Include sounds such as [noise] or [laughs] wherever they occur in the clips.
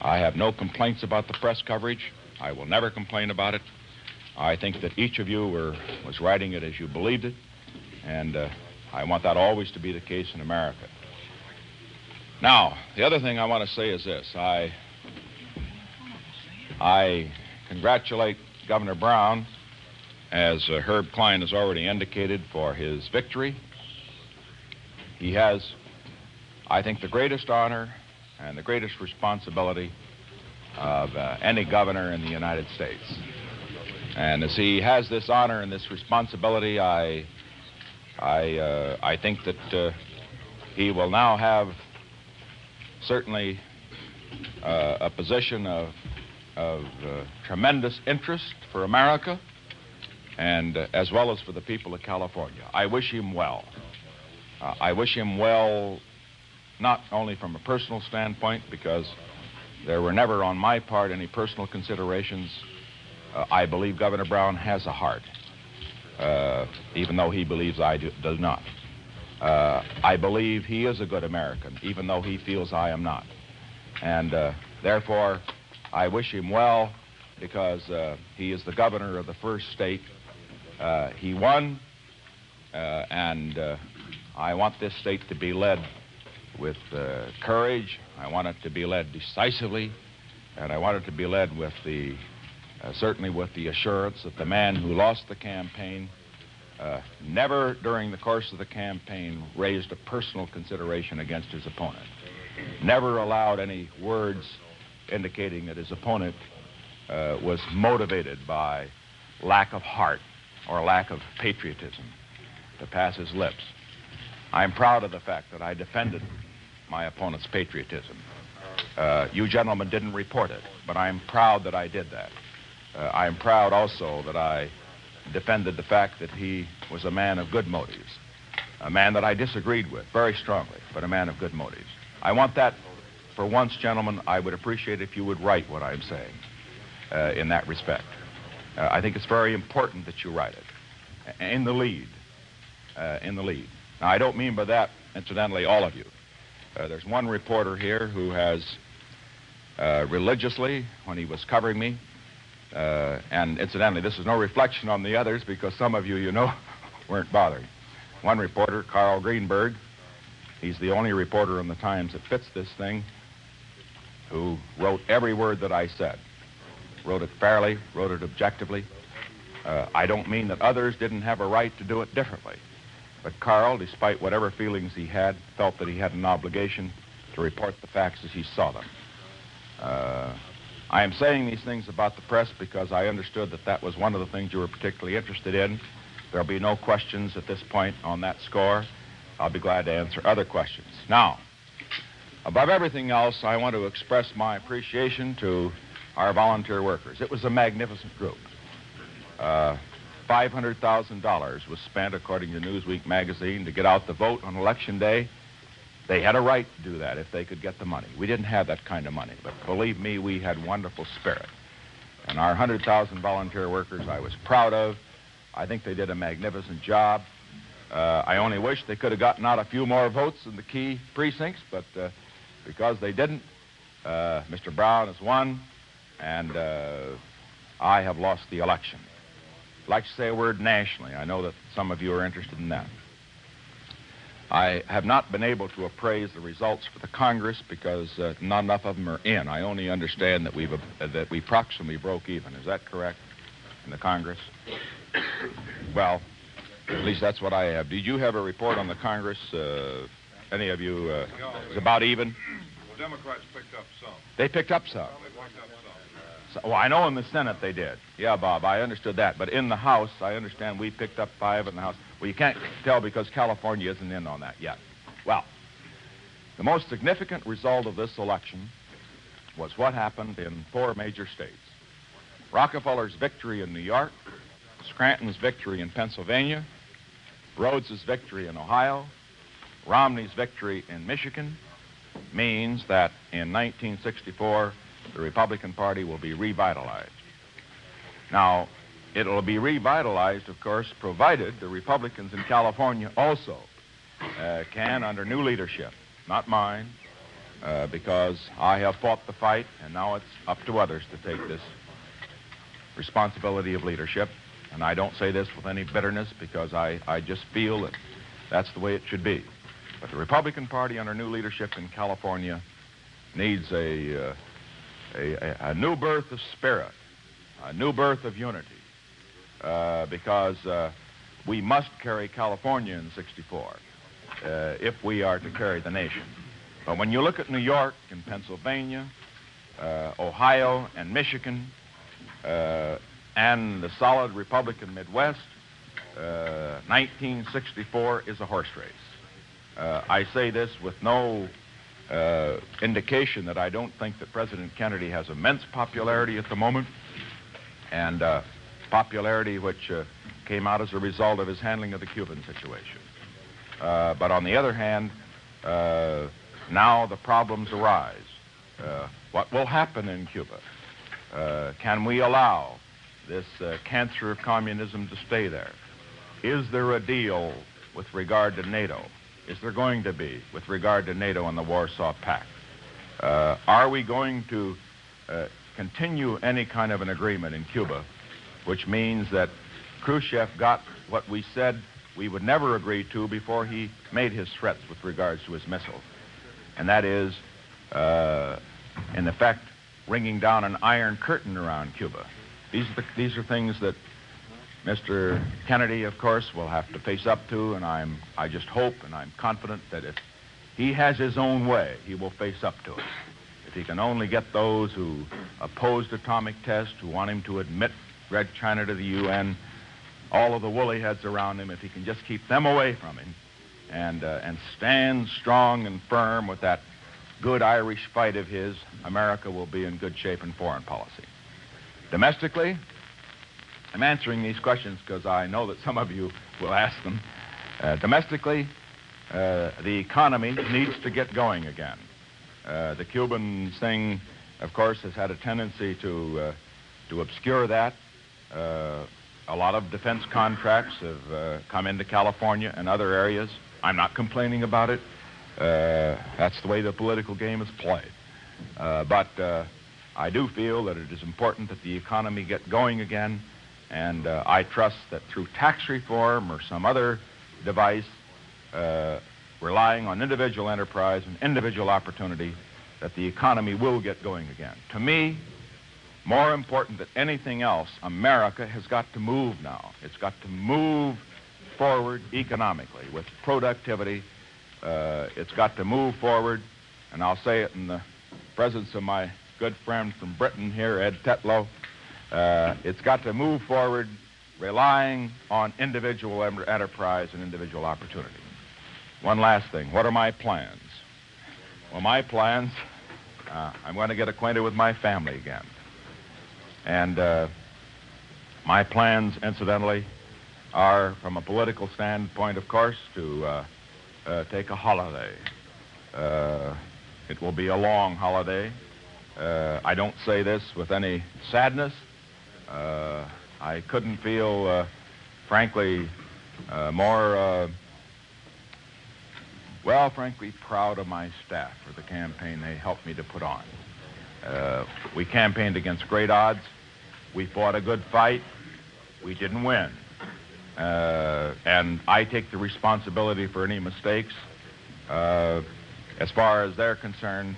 I have no complaints about the press coverage. I will never complain about it. I think that each of you were, was writing it as you believed it, and uh, I want that always to be the case in America. Now, the other thing I want to say is this. I, I congratulate Governor Brown, as uh, Herb Klein has already indicated, for his victory. He has, I think, the greatest honor and the greatest responsibility of uh, any governor in the United States. And as he has this honor and this responsibility, I, I, uh, I think that uh, he will now have certainly uh, a position of, of uh, tremendous interest for America and uh, as well as for the people of California. I wish him well. I wish him well not only from a personal standpoint, because there were never on my part any personal considerations. Uh, I believe Governor Brown has a heart, uh, even though he believes I do, not. Uh, I believe he is a good American, even though he feels I am not. And uh, therefore, I wish him well because uh, he is the governor of the first state. Uh, he won, and I want this state to be led with uh, courage. I want it to be led decisively, and I want it to be led with the, uh, certainly with the assurance that the man who lost the campaign uh, never during the course of the campaign raised a personal consideration against his opponent. Never allowed any words indicating that his opponent uh, was motivated by lack of heart or lack of patriotism to pass his lips. I'm proud of the fact that I defended my opponent's patriotism. Uh, you gentlemen didn't report it, but I'm proud that I did that. Uh, I'm proud also that I defended the fact that he was a man of good motives, a man that I disagreed with very strongly, but a man of good motives. I want that, for once, gentlemen, I would appreciate if you would write what I'm saying uh, in that respect. Uh, I think it's very important that you write it in the lead. Uh, in the lead. Now, I don't mean by that, incidentally, all of you. Uh, there's one reporter here who has uh, religiously, when he was covering me, uh, and incidentally, this is no reflection on the others because some of you, you know, [laughs] weren't bothering. One reporter, Carl Greenberg, he's the only reporter in the Times that fits this thing, who wrote every word that I said. Wrote it fairly, wrote it objectively. Uh, I don't mean that others didn't have a right to do it differently. But Carl, despite whatever feelings he had, felt that he had an obligation to report the facts as he saw them. Uh, I am saying these things about the press because I understood that that was one of the things you were particularly interested in. There'll be no questions at this point on that score. I'll be glad to answer other questions. Now, above everything else, I want to express my appreciation to our volunteer workers. It was a magnificent group. Uh, $500,000 was spent, according to Newsweek magazine, to get out the vote on election day. They had a right to do that if they could get the money. We didn't have that kind of money, but believe me, we had wonderful spirit. And our 100,000 volunteer workers, I was proud of. I think they did a magnificent job. Uh, I only wish they could have gotten out a few more votes in the key precincts, but uh, because they didn't, uh, Mr. Brown has won, and uh, I have lost the election. I'd like to say a word nationally. I know that some of you are interested in that. I have not been able to appraise the results for the Congress because uh, not enough of them are in. I only understand that we've uh, that we approximately broke even. Is that correct? In the Congress? well, at least that's what I have. Did you have a report on the Congress? Uh, any of you? Uh, is about even? Well, Democrats picked up some. They picked up some. They picked up some. Well, I know in the Senate they did. Yeah, Bob, I understood that. But in the House, I understand we picked up five in the House. Well, you can't tell because California isn't in on that yet. Well, the most significant result of this election was what happened in four major states Rockefeller's victory in New York, Scranton's victory in Pennsylvania, Rhodes's victory in Ohio, Romney's victory in Michigan means that in 1964 the Republican Party will be revitalized. Now, it'll be revitalized, of course, provided the Republicans in California also uh, can, under new leadership, not mine, uh, because I have fought the fight, and now it's up to others to take this responsibility of leadership. And I don't say this with any bitterness because I, I just feel that that's the way it should be. But the Republican Party under new leadership in California needs a, uh, a, a, new birth of spirit, a new birth of unity, uh, because uh, we must carry California in 64 uh, if we are to carry the nation. But when you look at New York and Pennsylvania, uh, Ohio and Michigan, uh, and the solid Republican Midwest, 1964 is a horse race. Uh, I say this with no uh, indication that I don't think that President Kennedy has immense popularity at the moment, and uh, popularity which uh, came out as a result of his handling of the Cuban situation. Uh, but on the other hand, uh, now the problems arise. what will happen in Cuba? can we allow this cancer of communism to stay there? Is there a deal with regard to NATO? Is there going to be with regard to NATO and the Warsaw Pact? Uh, are we going to uh, continue any kind of an agreement in Cuba, which means that Khrushchev got what we said we would never agree to before he made his threats with regards to his missiles? And that is, uh, in effect, ringing down an iron curtain around Cuba. These are, the, these are things that Mr. Kennedy, of course, will have to face up to, and I'm, I just hope and I'm confident that if he has his own way, he will face up to it. If he can only get those who opposed atomic tests, who want him to admit Red China to the UN, all of the woolly heads around him, if he can just keep them away from him and, uh, and stand strong and firm with that good Irish fight of his, America will be in good shape in foreign policy. Domestically, I'm answering these questions because I know that some of you will ask them. Uh, domestically, uh, the economy needs to get going again. Uh, the Cuban thing, of course, has had a tendency to, uh, to obscure that. Uh, a lot of defense contracts have uh, come into California and other areas. I'm not complaining about it. that's the way the political game is played. but I do feel that it is important that the economy get going again and uh, I trust that through tax reform or some other device, uh, relying on individual enterprise and individual opportunity, that the economy will get going again. To me, more important than anything else, America has got to move now. It's got to move forward economically with productivity. Uh, it's got to move forward, and I'll say it in the presence of my good friend from Britain here, Ed Tetlow. Uh, it's got to move forward relying on individual enterprise and individual opportunity. One last thing. What are my plans? Well, my plans, uh, I'm going to get acquainted with my family again. And uh, my plans, incidentally, are, from a political standpoint, of course, to uh, uh take a holiday. Uh, it will be a long holiday. I don't say this with any sadness. Uh, I couldn't feel, uh, frankly, uh, more, uh, well, frankly, proud of my staff for the campaign they helped me to put on. Uh, we campaigned against great odds. We fought a good fight. We didn't win. And I take the responsibility for any mistakes. as far as they're concerned,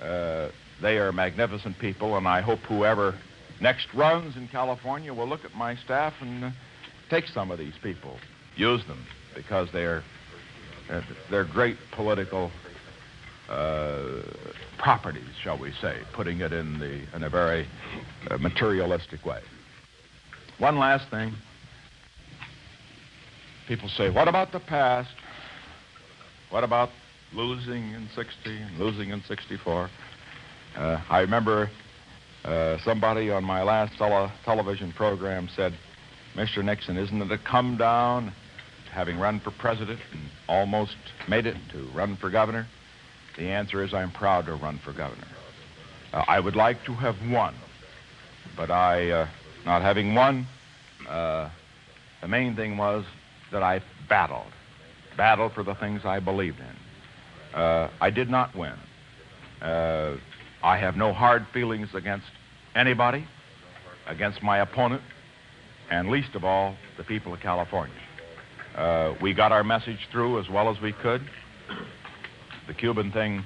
they are magnificent people, and I hope whoever next runs in California will look at my staff and uh, take some of these people, use them because they're uh, they're great political uh, properties, shall we say, putting it in the in a very uh, materialistic way. One last thing. People say, "What about the past? What about losing in '60 and losing in '64?" Uh, I remember uh, somebody on my last tele- television program said, Mr. Nixon, isn't it a come down having run for president and almost made it to run for governor? The answer is I'm proud to run for governor. Uh, I would like to have won, but I, uh, not having won, uh, the main thing was that I battled, battled for the things I believed in. Uh, I did not win. I have no hard feelings against anybody, against my opponent, and least of all, the people of California. Uh, we got our message through as well as we could. The Cuban thing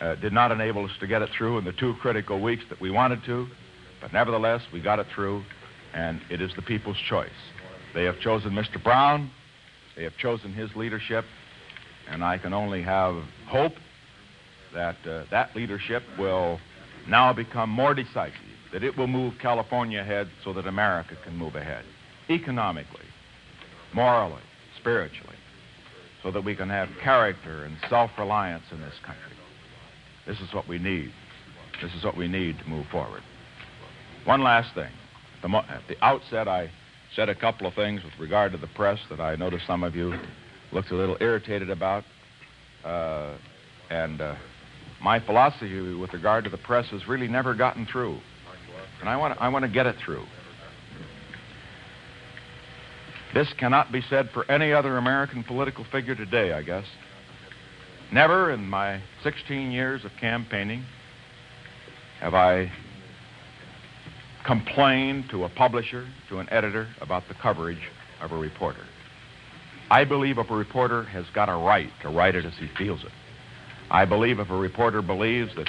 uh, did not enable us to get it through in the two critical weeks that we wanted to, but nevertheless, we got it through, and it is the people's choice. They have chosen Mr. Brown, they have chosen his leadership, and I can only have hope that uh, that leadership will now become more decisive, that it will move California ahead so that America can move ahead economically, morally, spiritually, so that we can have character and self reliance in this country. This is what we need. This is what we need to move forward. One last thing. At the, at the outset, I said a couple of things with regard to the press that I noticed some of you looked a little irritated about. Uh, and uh, my philosophy with regard to the press has really never gotten through. And I want, I want to get it through. This cannot be said for any other American political figure today, I guess. Never in my 16 years of campaigning have I complained to a publisher, to an editor, about the coverage of a reporter. I believe a reporter has got a right to write it as he feels it. I believe if a reporter believes that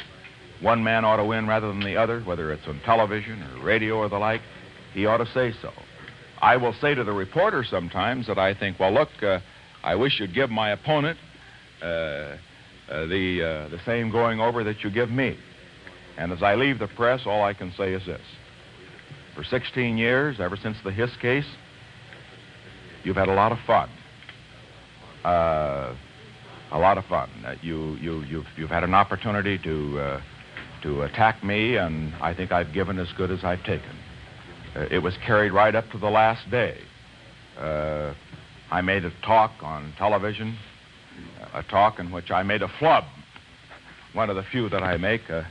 one man ought to win rather than the other, whether it's on television or radio or the like, he ought to say so. I will say to the reporter sometimes that I think, well, look, uh, I wish you'd give my opponent uh, uh, the, uh, the same going over that you give me. And as I leave the press, all I can say is this. For 16 years, ever since the Hiss case, you've had a lot of fun. A lot of fun. Uh, you, you, you've, you've had an opportunity to, uh, to attack me, and I think I've given as good as I've taken. Uh, it was carried right up to the last day. Uh, I made a talk on television, a talk in which I made a flub, one of the few that I make, uh,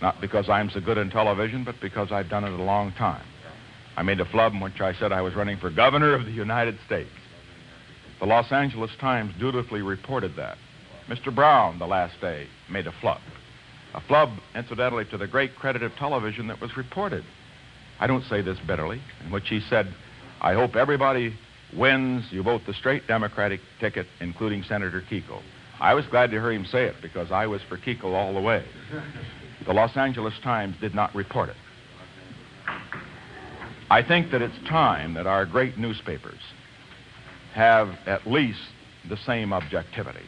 not because I'm so good in television, but because I've done it a long time. I made a flub in which I said I was running for governor of the United States. The Los Angeles Times dutifully reported that. Mr. Brown, the last day, made a flub. A flub, incidentally, to the great credit of television that was reported. I don't say this bitterly, in which he said, I hope everybody wins. You vote the straight Democratic ticket, including Senator Kuchel. I was glad to hear him say it because I was for Kuchel all the way. The Los Angeles Times did not report it. I think that it's time that our great newspapers have at least the same objectivity,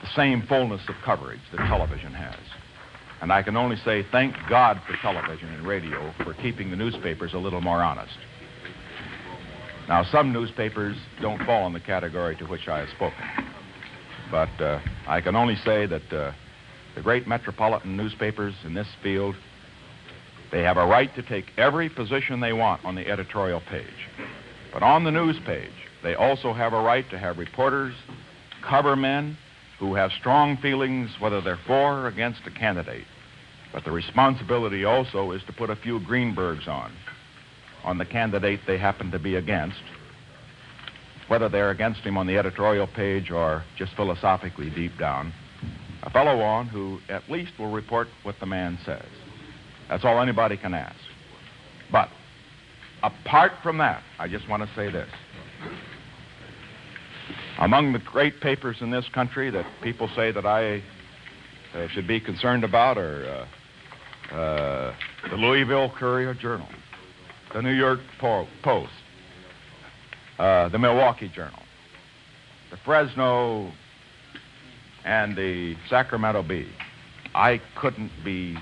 the same fullness of coverage that television has. And I can only say thank God for television and radio for keeping the newspapers a little more honest. Now, some newspapers don't fall in the category to which I have spoken. But uh, I can only say that uh, the great metropolitan newspapers in this field, they have a right to take every position they want on the editorial page. But on the news page, they also have a right to have reporters, cover men who have strong feelings whether they're for or against a candidate. But the responsibility also is to put a few Greenbergs on, on the candidate they happen to be against, whether they're against him on the editorial page or just philosophically deep down. A fellow on who at least will report what the man says. That's all anybody can ask. But apart from that, I just want to say this. Among the great papers in this country that people say that I uh, should be concerned about are uh, uh, the Louisville Courier Journal, the New York po- Post, uh, the Milwaukee Journal, the Fresno, and the Sacramento Bee. I couldn't be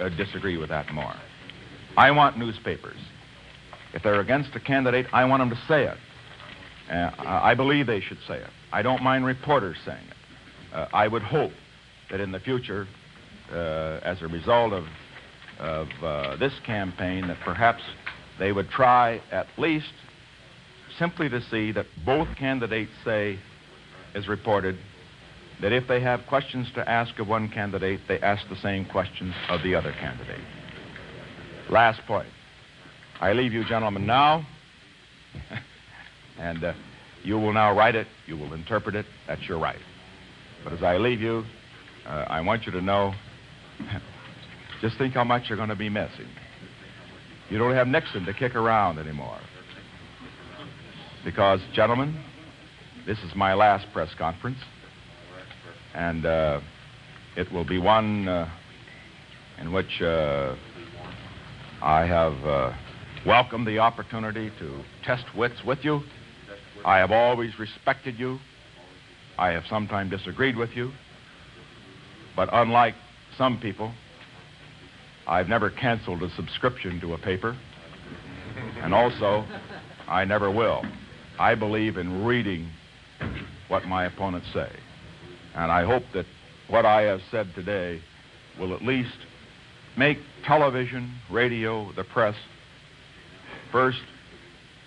uh, disagree with that more. I want newspapers. If they're against a candidate, I want them to say it. Uh, I believe they should say it. I don't mind reporters saying it. Uh, I would hope that in the future uh, as a result of, of uh, this campaign, that perhaps they would try at least simply to see that both candidates say, as reported, that if they have questions to ask of one candidate, they ask the same questions of the other candidate. Last point. I leave you gentlemen now, [laughs] and uh, you will now write it, you will interpret it, that's your right. But as I leave you, uh, I want you to know [laughs] just think how much you're going to be missing. You don't have Nixon to kick around anymore. Because, gentlemen, this is my last press conference, and uh, it will be one uh, in which uh, I have uh, welcomed the opportunity to test wits with you. I have always respected you. I have sometimes disagreed with you. But unlike some people, I've never canceled a subscription to a paper. And also, I never will. I believe in reading what my opponents say. And I hope that what I have said today will at least make television, radio, the press first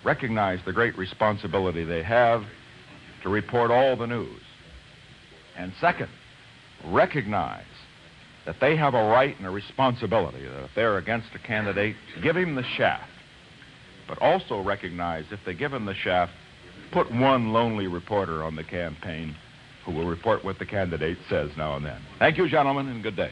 recognize the great responsibility they have to report all the news. And second, recognize that they have a right and a responsibility that if they're against a candidate, give him the shaft. But also recognize if they give him the shaft, put one lonely reporter on the campaign who will report what the candidate says now and then. Thank you, gentlemen, and good day.